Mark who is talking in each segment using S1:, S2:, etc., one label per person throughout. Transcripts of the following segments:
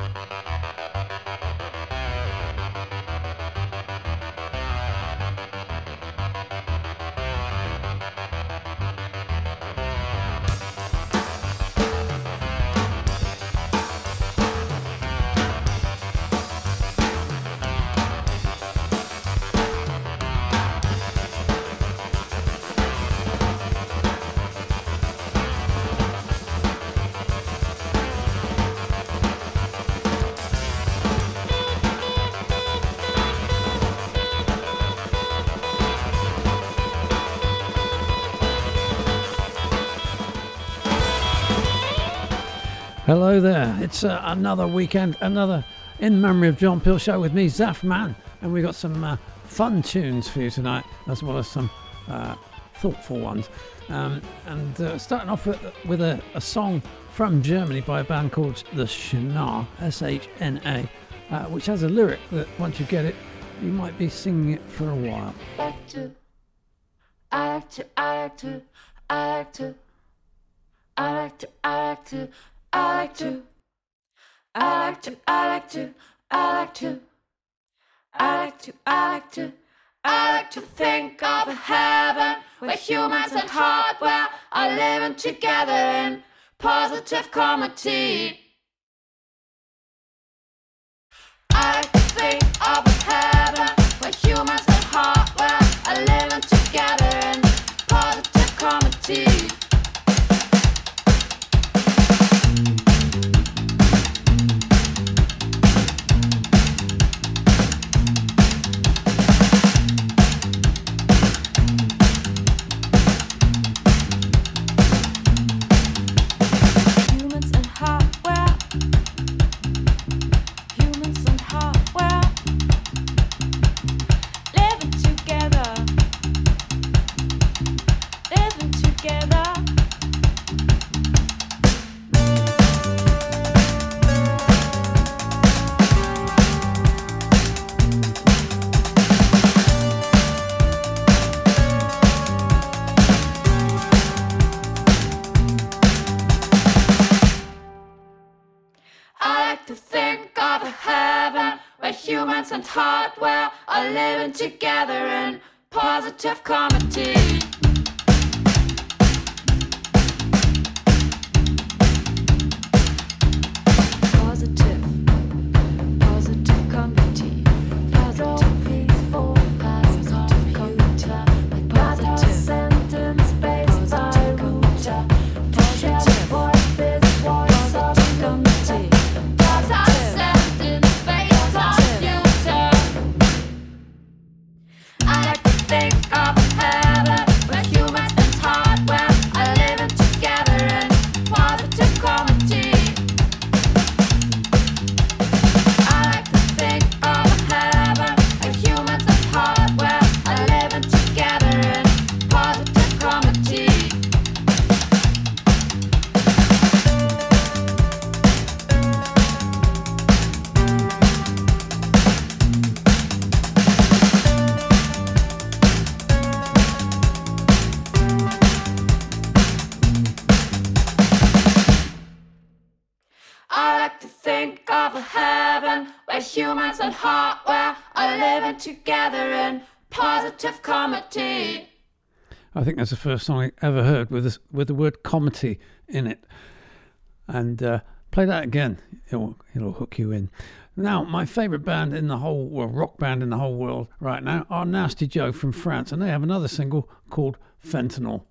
S1: Música Hello there. It's uh, another weekend, another in memory of John Peel show with me, Zaf Man, and we've got some uh, fun tunes for you tonight, as well as some uh, thoughtful ones. Um, and uh, starting off with, with a, a, song from Germany by a band called the Shna, S H N A, uh, which has a lyric that once you get it, you might be singing it for a while.
S2: I like to, I like to, I like to, I like to, I like to, I like to. I like to, I like to, I like to, I like to, I like to, I like to, I like to think of a heaven where humans and hardware are living together in positive comedy. I like to think of a heaven where humans and hardware are living together in positive comedy. Living together in positive comedy.
S1: The first song I ever heard with this, with the word comedy in it. And uh, play that again; it'll it'll hook you in. Now, my favourite band in the whole well, rock band in the whole world right now are Nasty Joe from France, and they have another single called Fentanyl.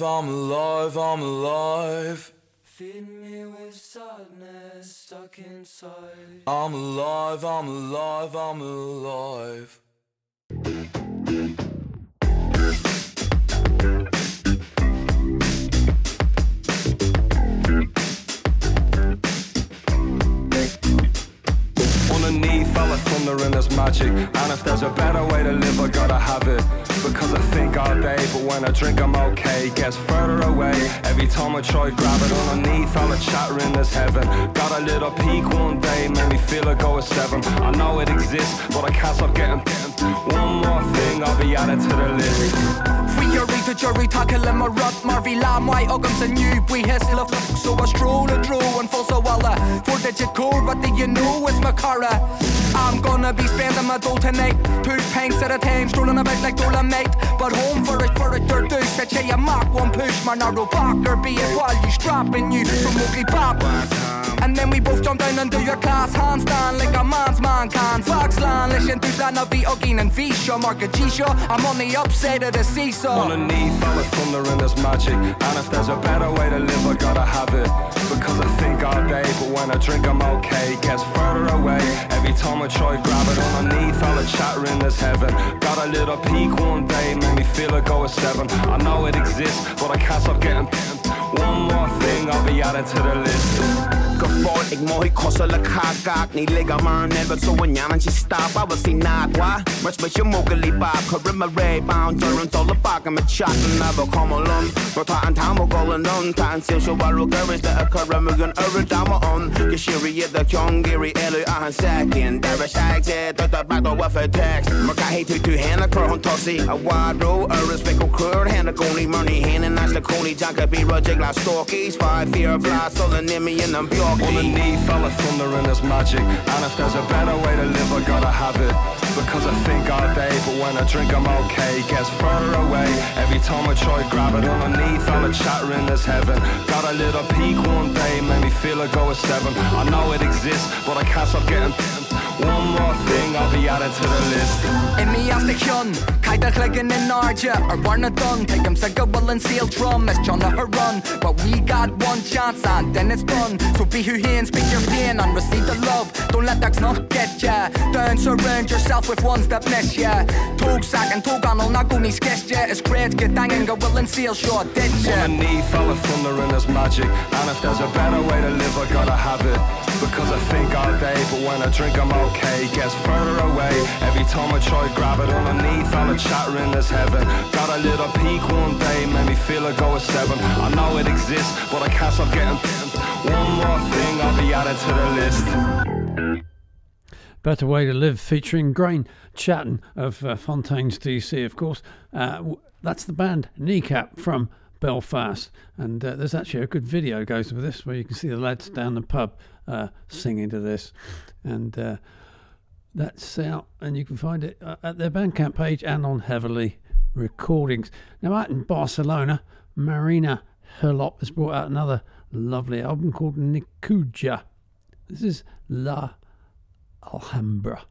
S3: Alive, I'm
S4: I'll be the
S5: Fury jury my Marvy lam a we so I stroll a draw and full so well uh, for digit core what do you know it's my cara I'm gonna be spending my doll tonight. Two pints at a time strolling about like dollar mate. But home for it for a dirt do say a mark one push my narrow backer be it while you strapping you. From Mowgli pop and then we both jump down and do your class handstand like a man's man can. Foxland listen to that na be ogin and visha mark a G-show I'm on the upside of the seesaw
S4: underneath all the thunder and there's magic. And if there's a better way to live I gotta have it. Because I think all day but when I drink I'm okay. Gets further away. Every time I try grab it underneath all the chattering there's heaven. Got a little peak one day made me feel it go a seven. I know it exists but I can't stop getting one more thing I'll be added to the list
S6: Gefort ik mooi kossele kakak Ni ligger mar never so wanyanan si stop. I was si nagwa Much but you mogeli ba Karima ray bound Durant all the bag I'm a chat and never come along But ta an tam go and on Ta an sil so waru garis that a karamagan over dama on. Gashiri yet the kyong giri elu a han second Dara shag zed That the back of a text. Makahi to two hand a cur on tossy A wide row a respect cur hand a goni money that's the coney janka be rojig la stalkies. Five fear of fly sullen in me and I'm
S4: all the thunder and there's magic. And if there's a better way to live I gotta have it. Because I think all day but when I drink I'm okay. Gets further away. Every time I try grab it underneath all the chattering there's heaven. Got a little peak one day made me feel I go a seven. I know it exists but I can't stop getting one more thing I'll be added to the list.
S5: In me as the hun Kaidachligan in Arja or Barna done take him like a will and seal drum as John run. But we got one chance and then it's done so be who and speak your pain and receive the love. Don't let that not get ya. Don't surround yourself with ones that mess ya. Tog sack and tog on na go sketch ya. Is great get dang go will and seal short dead
S4: underneath all the thunder and there's magic. And if there's a better way to live I gotta have it because I think all day but when I drink I'm okay. Gets further away. Every time I try grab it underneath heaven. Got a little peak one day made me feel it go a seven. I know it exists but I can't stop getting one more thing I'll be added to the list.
S1: Better Way to Live featuring Grian Chatten of uh, Fontaines DC of course. Uh, that's the band Kneecap from Belfast and uh, there's actually a good video goes with this where you can see the lads down the pub uh, singing to this and uh, that's out and you can find it uh, at their Bandcamp page and on Heavenly Recordings. Now out in Barcelona Marina Herlop has brought out another lovely album called Nekkuja. This is La Alhambra.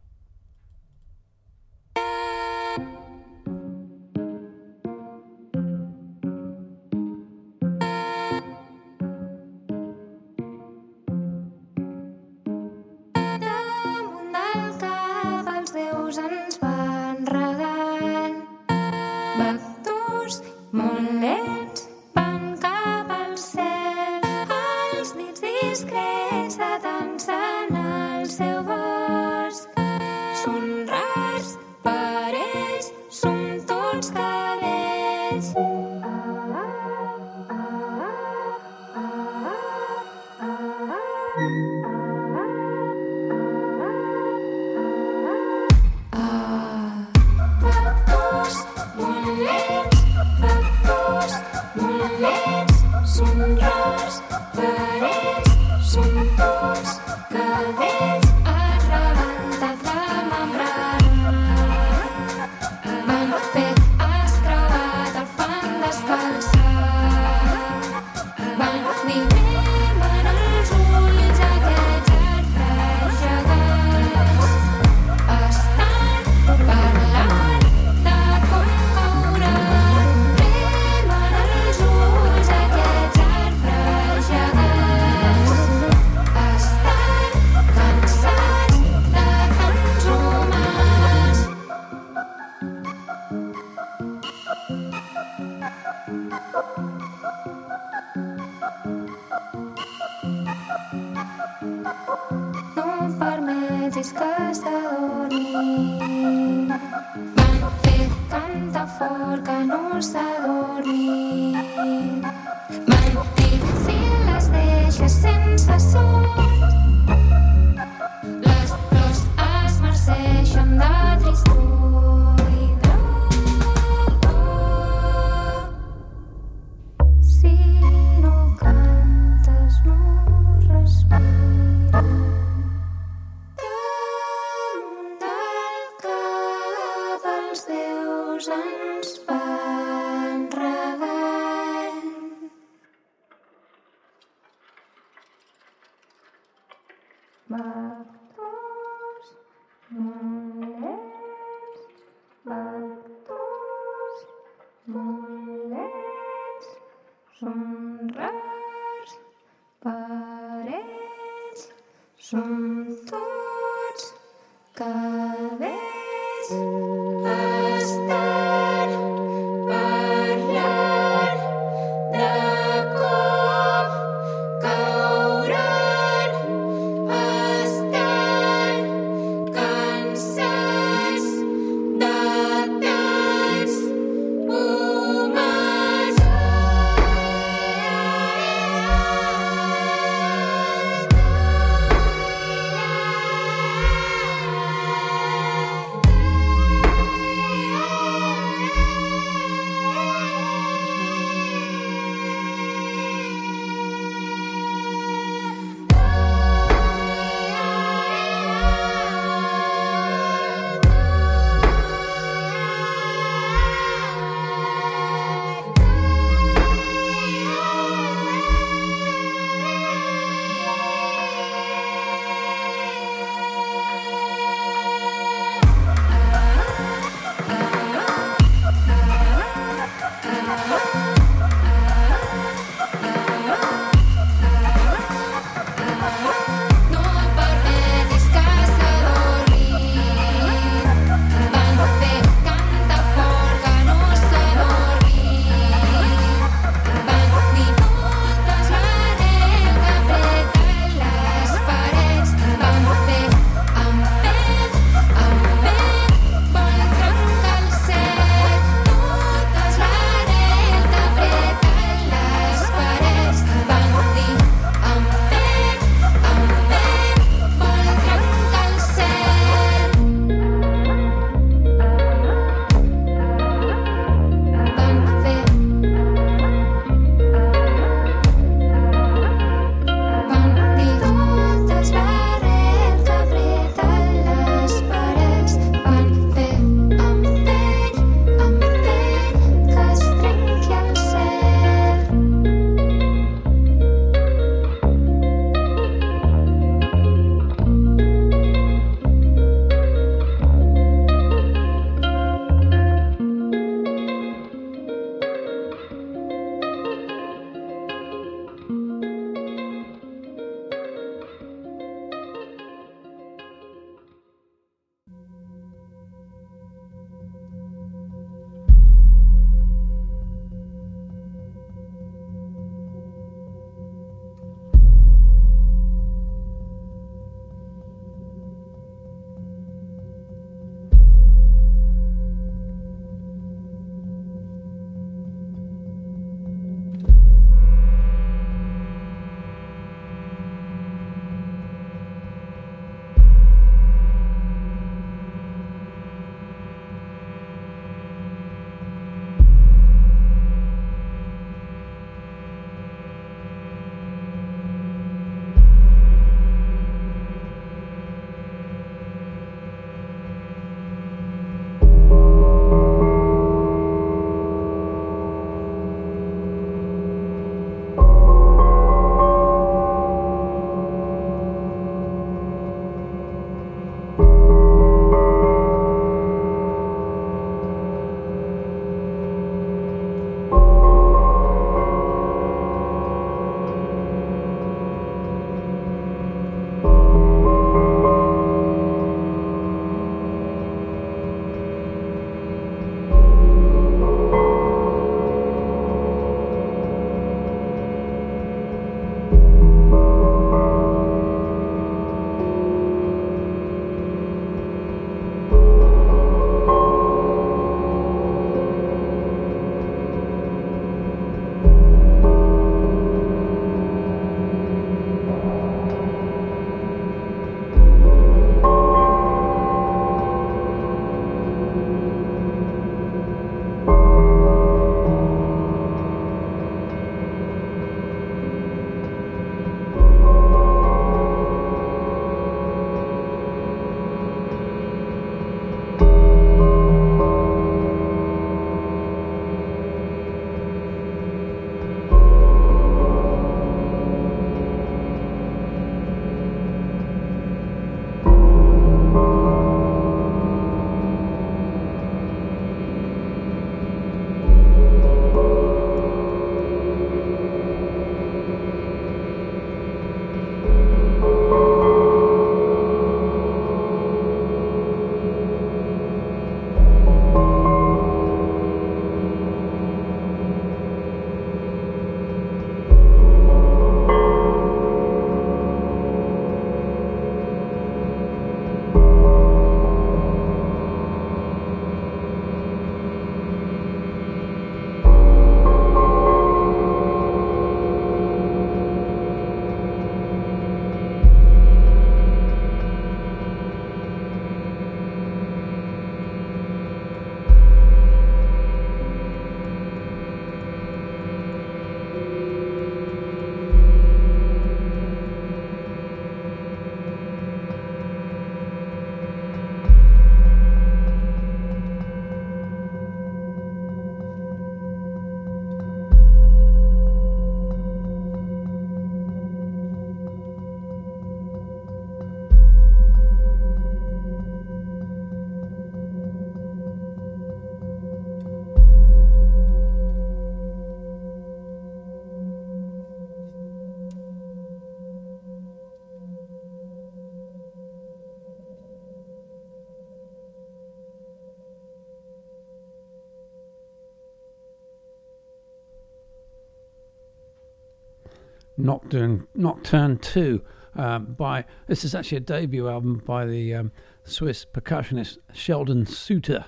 S1: Nocturne, Nocturne 2 um, by, this is actually a debut album by the um, Swiss percussionist Sheldon Suter,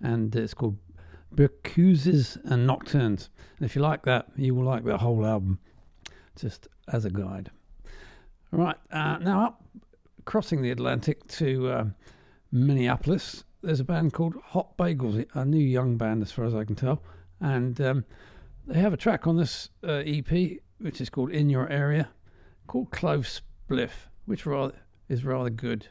S1: and it's called Berceuse and Nocturnes. And if you like that, you will like the whole album, just as a guide. Right, uh, now up crossing the Atlantic to uh, Minneapolis, there's a band called Hot Bagels, a new young band as far as I can tell, and um, they have a track on this uh, EP which is called In Your Area, called Clove Spliff, which rather, is rather good.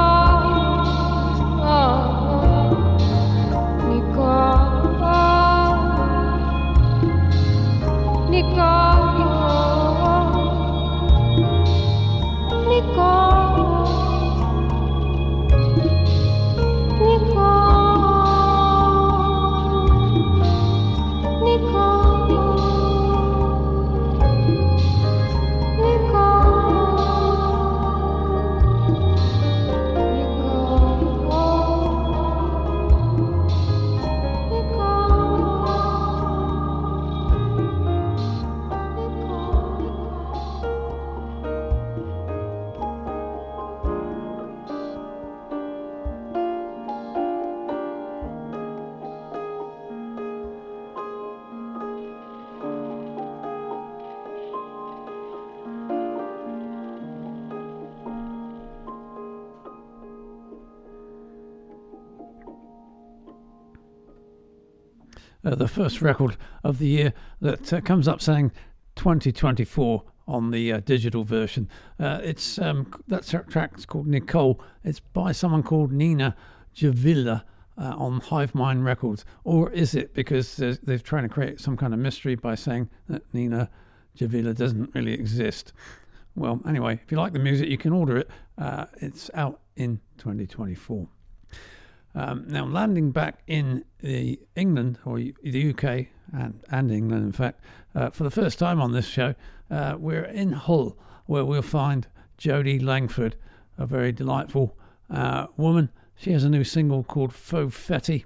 S1: Uh, first record of the year that uh, comes up saying 2024 on the uh, digital version. Uh, it's um, that track's called Nicole. It's by someone called Nina Javilla. Uh, on Hive Mind Records, or is it because they're trying to create some kind of mystery by saying that Nina Javila doesn't really exist? Well, anyway, if you like the music, you can order it. Uh, it's out in 2024. Um, now, landing back in the England or the UK and, and England, in fact, uh, for the first time on this show, uh, we're in Hull, where we'll find Jodie Langford, a very delightful uh, woman. She has a new single called Faux Fetty.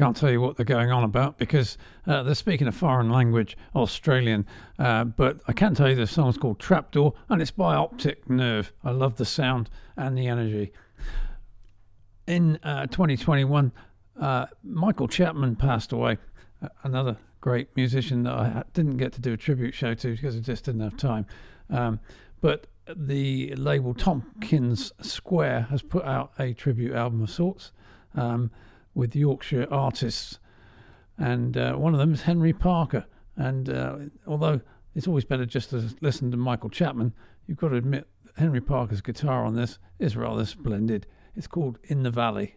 S1: Can't tell you what they're going on about because uh, they're speaking a foreign language, Australian. Uh, but I can tell you the song's called Trapdoor and it's by Optic Nerve. I love the sound and the energy. In uh, 2021, uh, Michael Chapman passed away, another great musician that I didn't get to do a tribute show to because I just didn't have time. Um, but the label Tompkins Square has put out a tribute album of sorts. Um, with Yorkshire artists, and uh, one of them is Henry Parker. And uh, although it's always better just to listen to Michael Chapman, you've got to admit Henry Parker's guitar on this is rather splendid. It's called In the Valley.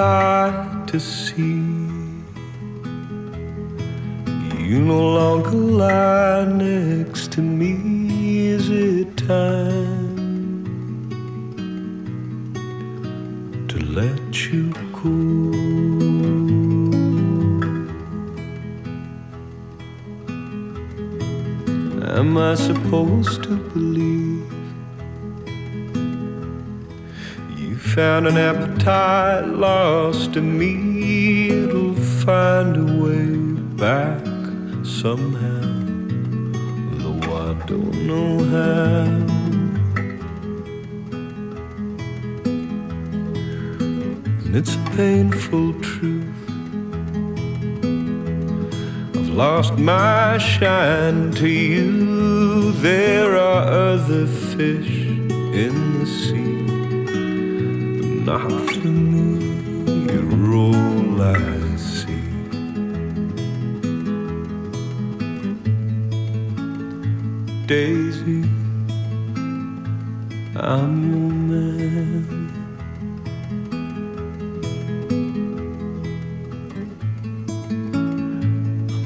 S7: sight to see.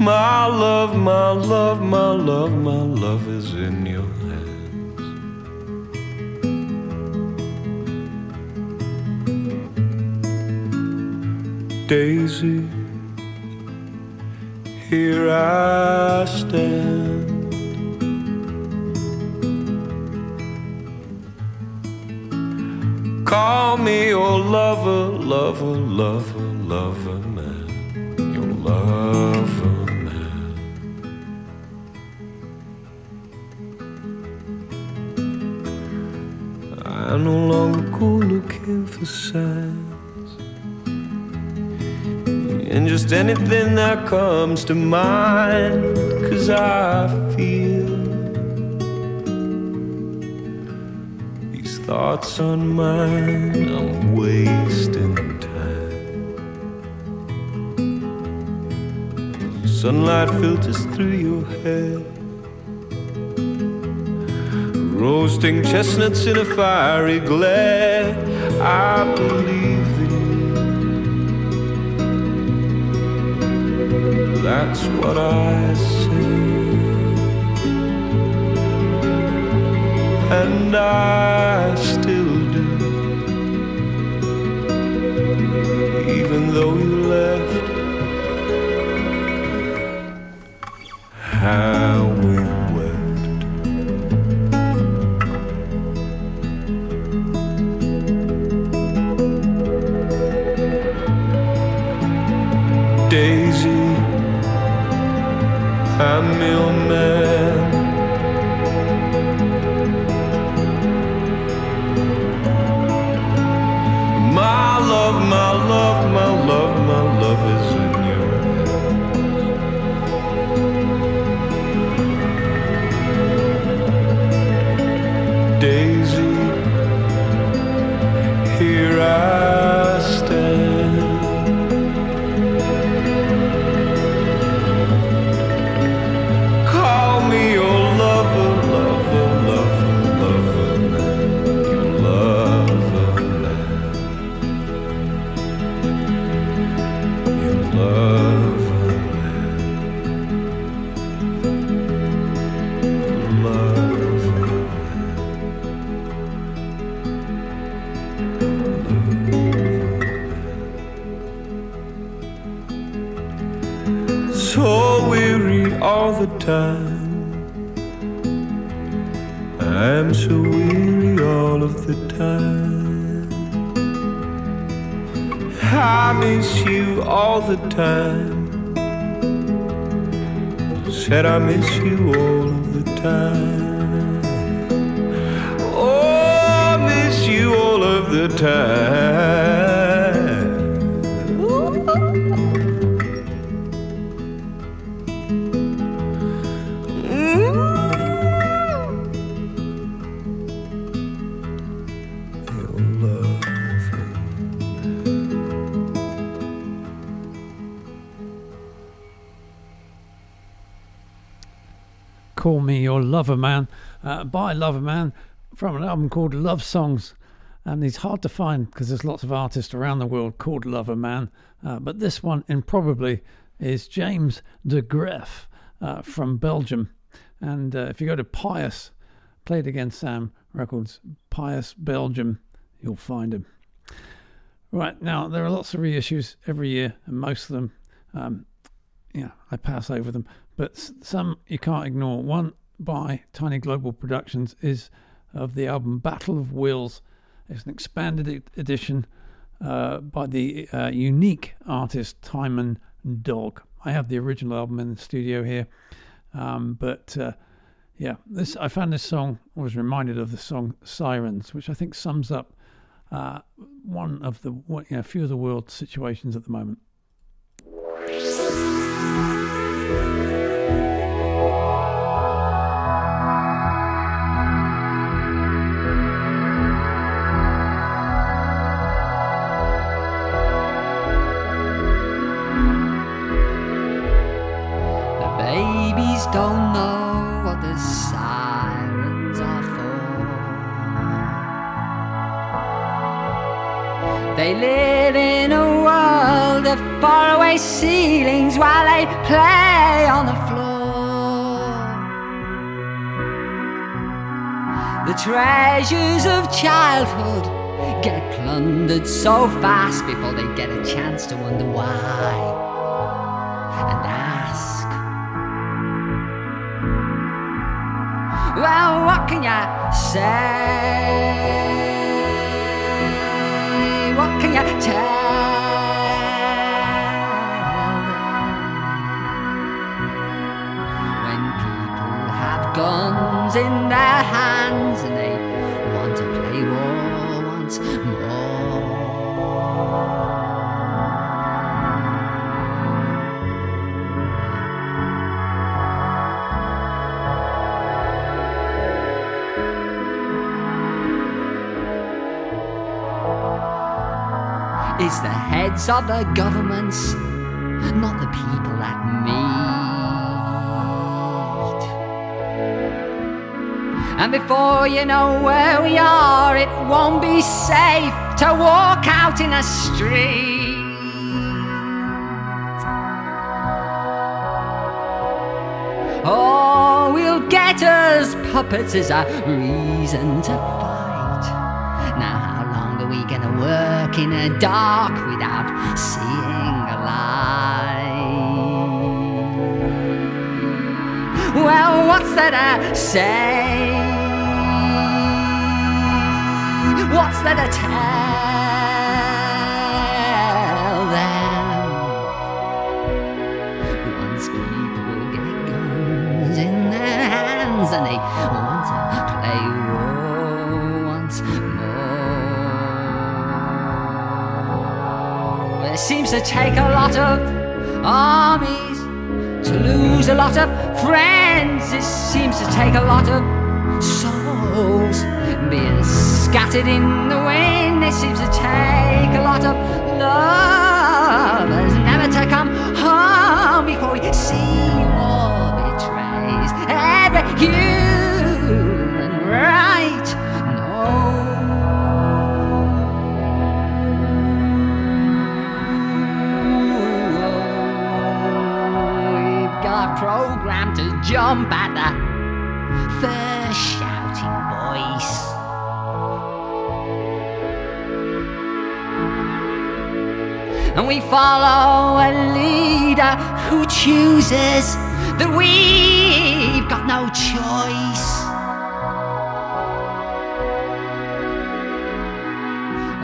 S7: My love, my love, my love, my love is in your hands. Daisy, here I stand. Call me your lover, lover, lover, lover. And just anything that comes to mind, cause I feel these thoughts on mine, I'm wasting time. Sunlight filters through your hair. Roasting chestnuts in a fiery glare. I believe in you. That's what I said. And I still do. Even though you left. How we all the time. I'm so weary all of the time. I miss you all the time. Said I miss you all of the time. Oh, I miss you all of the time.
S1: Call Me Your Lover Man uh, by Lover Man from an album called Love Songs. And he's hard to find because there's lots of artists around the world called Lover Man. Uh, but this one, improbably, is James de Graef uh, from Belgium. And uh, if you go to PIAS, played against Sam Records, PIAS Belgium, you'll find him. Right, now there are lots of reissues every year, and most of them, um, yeah, I pass over them. But some you can't ignore. One by Tiny Global Productions is of the album Battle of Wills. It's an expanded edition uh, by the uh, unique artist Tymon Dogg. I have the original album in the studio here, um, but uh, yeah, this I found this song I was reminded of the song Sirens, which I think sums up uh, one of the one- you know, few of the world situations at the moment.
S8: Don't know what the sirens are for. They live in a world of faraway ceilings while they play on the floor. The treasures of childhood get plundered so fast before they get a chance to wonder why and ask. Well, what can you say? What can you tell It's the heads of the governments, not the people that meet. And before you know where we are, it won't be safe to walk out in a street. Oh, we'll get us puppets as a reason to fight. Work in the dark without seeing a light? Well, what's that I say? What's that I tell seems to take a lot of armies to lose a lot of friends. It seems to take a lot of souls being scattered in the wind. It seems to take a lot of lovers never to come home before we see war betrays every human programmed to the first shouting voice. And we follow a leader who chooses that we've got no choice.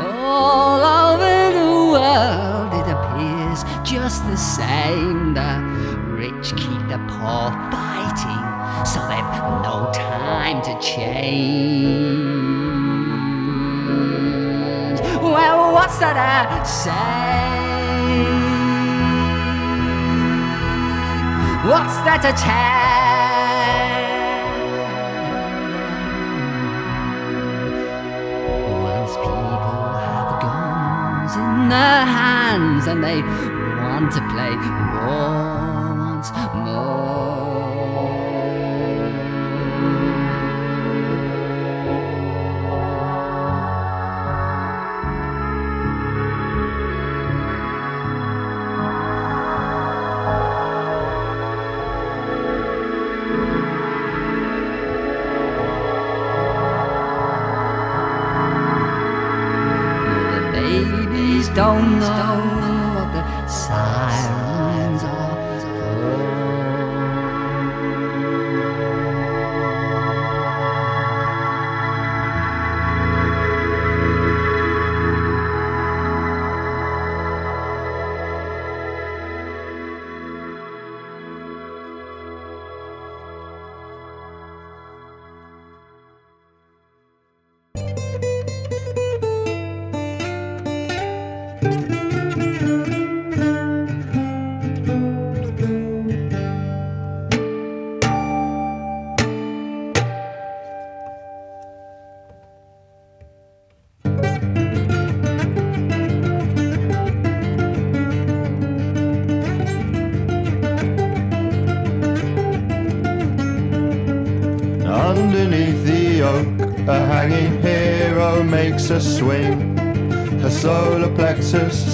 S8: All over the world, it appears just the same. The rich keep the poor fighting, so they've no time to change. Well, what's that I say? What's that I tell? Once people have guns in their hands and they want to play war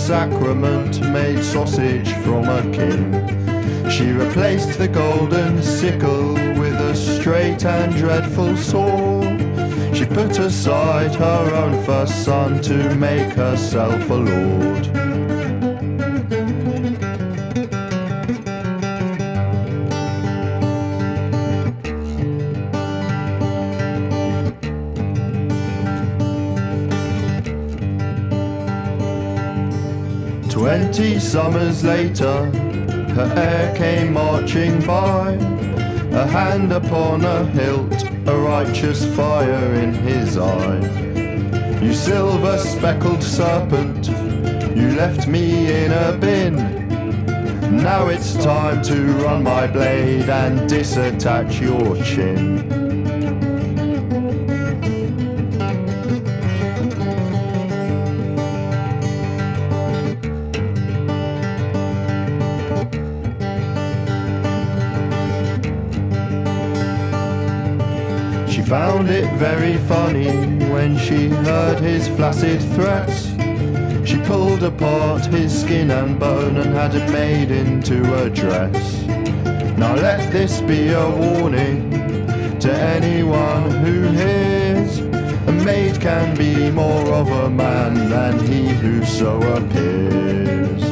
S9: sacrament made sausage from a king. She replaced the golden sickle with a straight and dreadful sword. She put aside her own first son to make herself a lord. Summers later, her heir came marching by, a hand upon a hilt, a righteous fire in his eye. You silver speckled serpent, you left me in a bin. Now it's time to run my blade and disattach your chin. Very funny when she heard his flaccid threats. She pulled apart his skin and bone and had it made into a dress. Now let this be a warning to anyone who hears. A maid can be more of a man than he who so appears.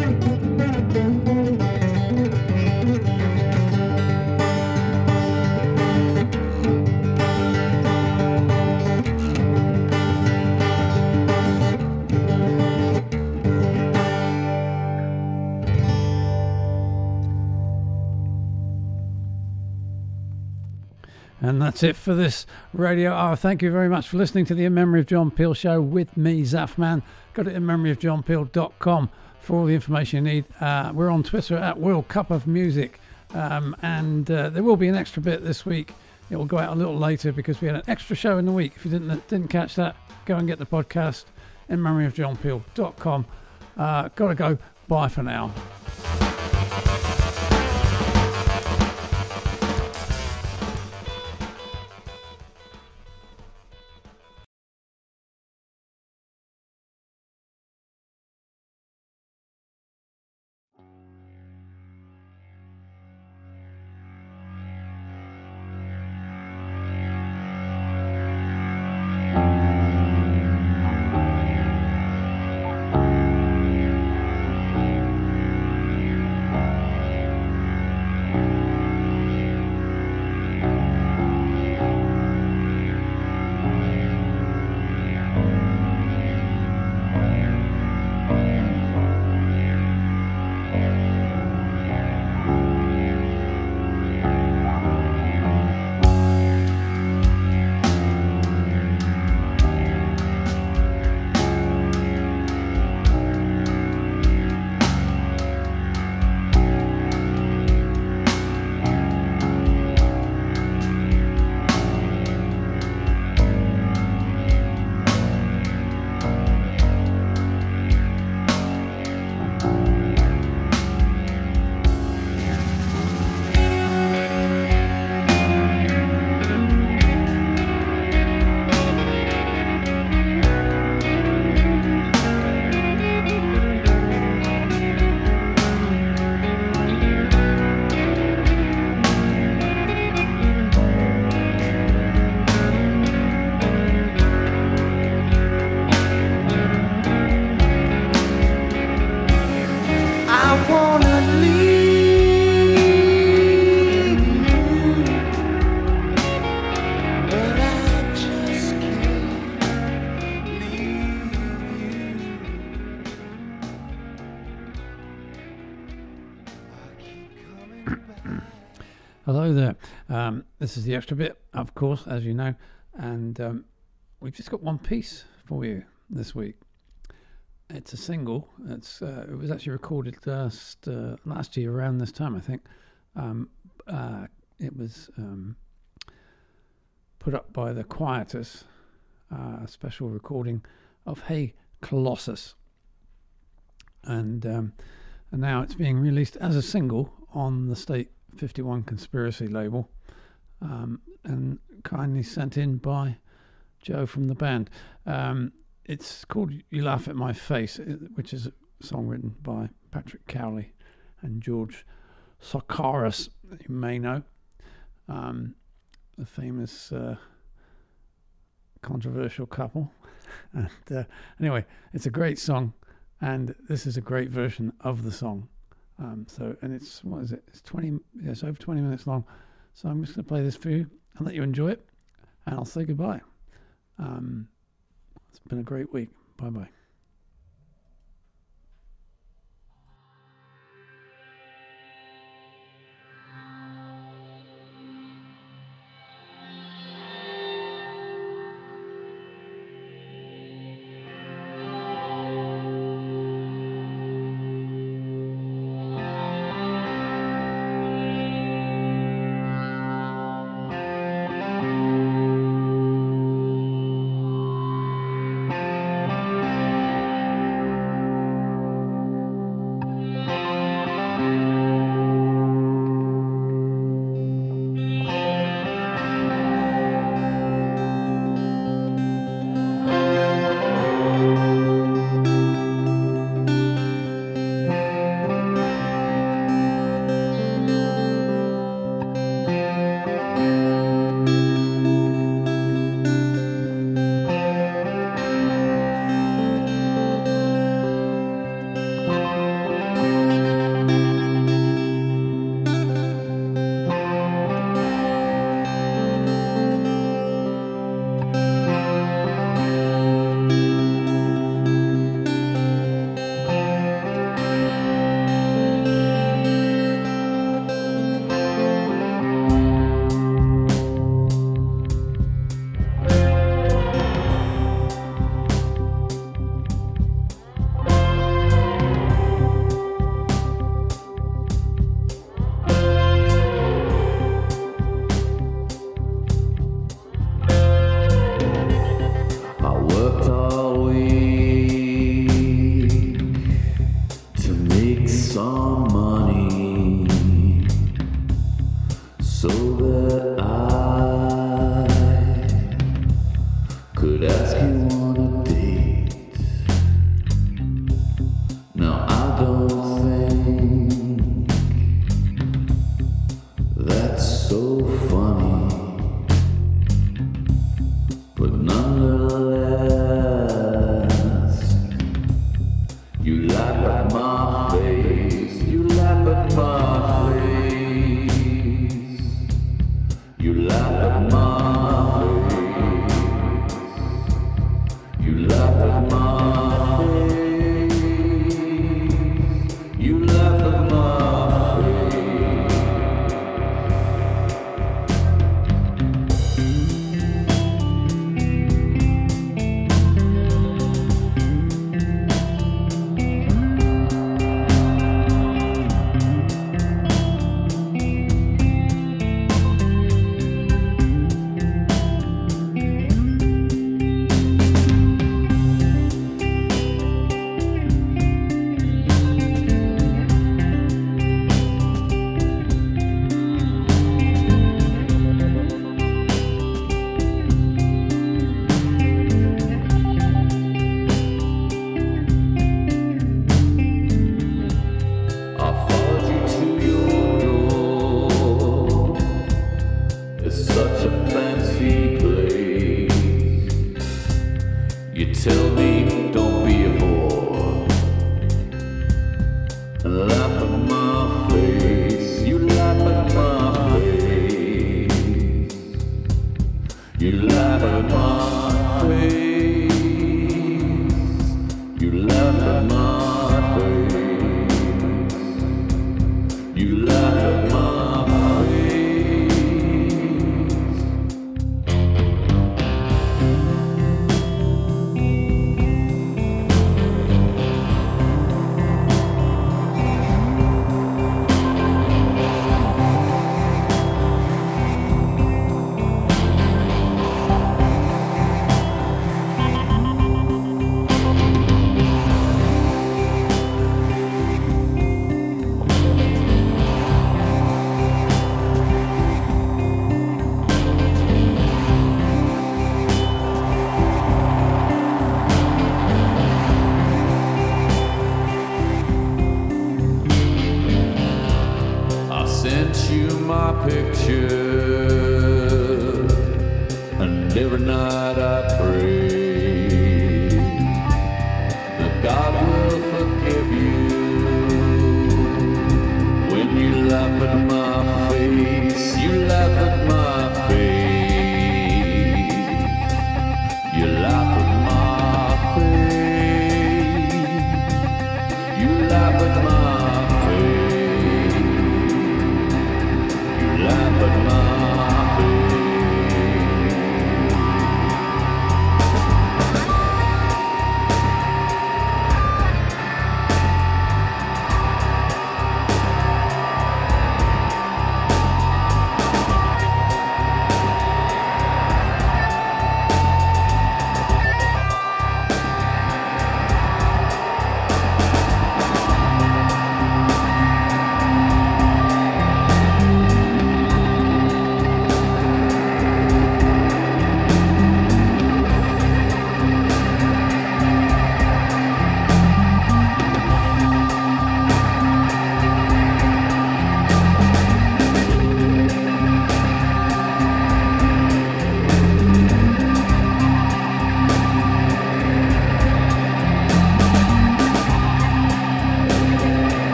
S1: And that's it for this radio hour. Thank you very much for listening to the In Memory of John Peel show with me, Zafman. Go to inmemoryofjohnpeel.com for all the information you need. Uh, we're on Twitter at World Cup of Music. Um, and uh, there will be an extra bit this week. It will go out a little later because we had an extra show in the week. If you didn't didn't catch that, go and get the podcast. In memoryofjohnpeel.com. Uh, gotta go. Bye for now. Um, this is the extra bit, of course, as you know, and um, we've just got one piece for you this week. It's a single. It's uh, it was actually recorded last uh, last year around this time, I think. Um, uh, it was um, put up by the Quietus, uh, a special recording of Hey Colossus, and um, and now it's being released as a single on the State 51 Conspiracy label, um, and kindly sent in by Joe from the band. Um, it's called "You Laugh at My Face," which is a song written by Patrick Cowley and George Sokaris, you may know, um, the famous uh, controversial couple. And uh, anyway, it's a great song, and this is a great version of the song. Um, so, and it's what is it? It's twenty. Yeah, it's over twenty minutes long. So I'm just going to play this for you and let you enjoy it, and I'll say goodbye. Um, it's been a great week. Bye bye.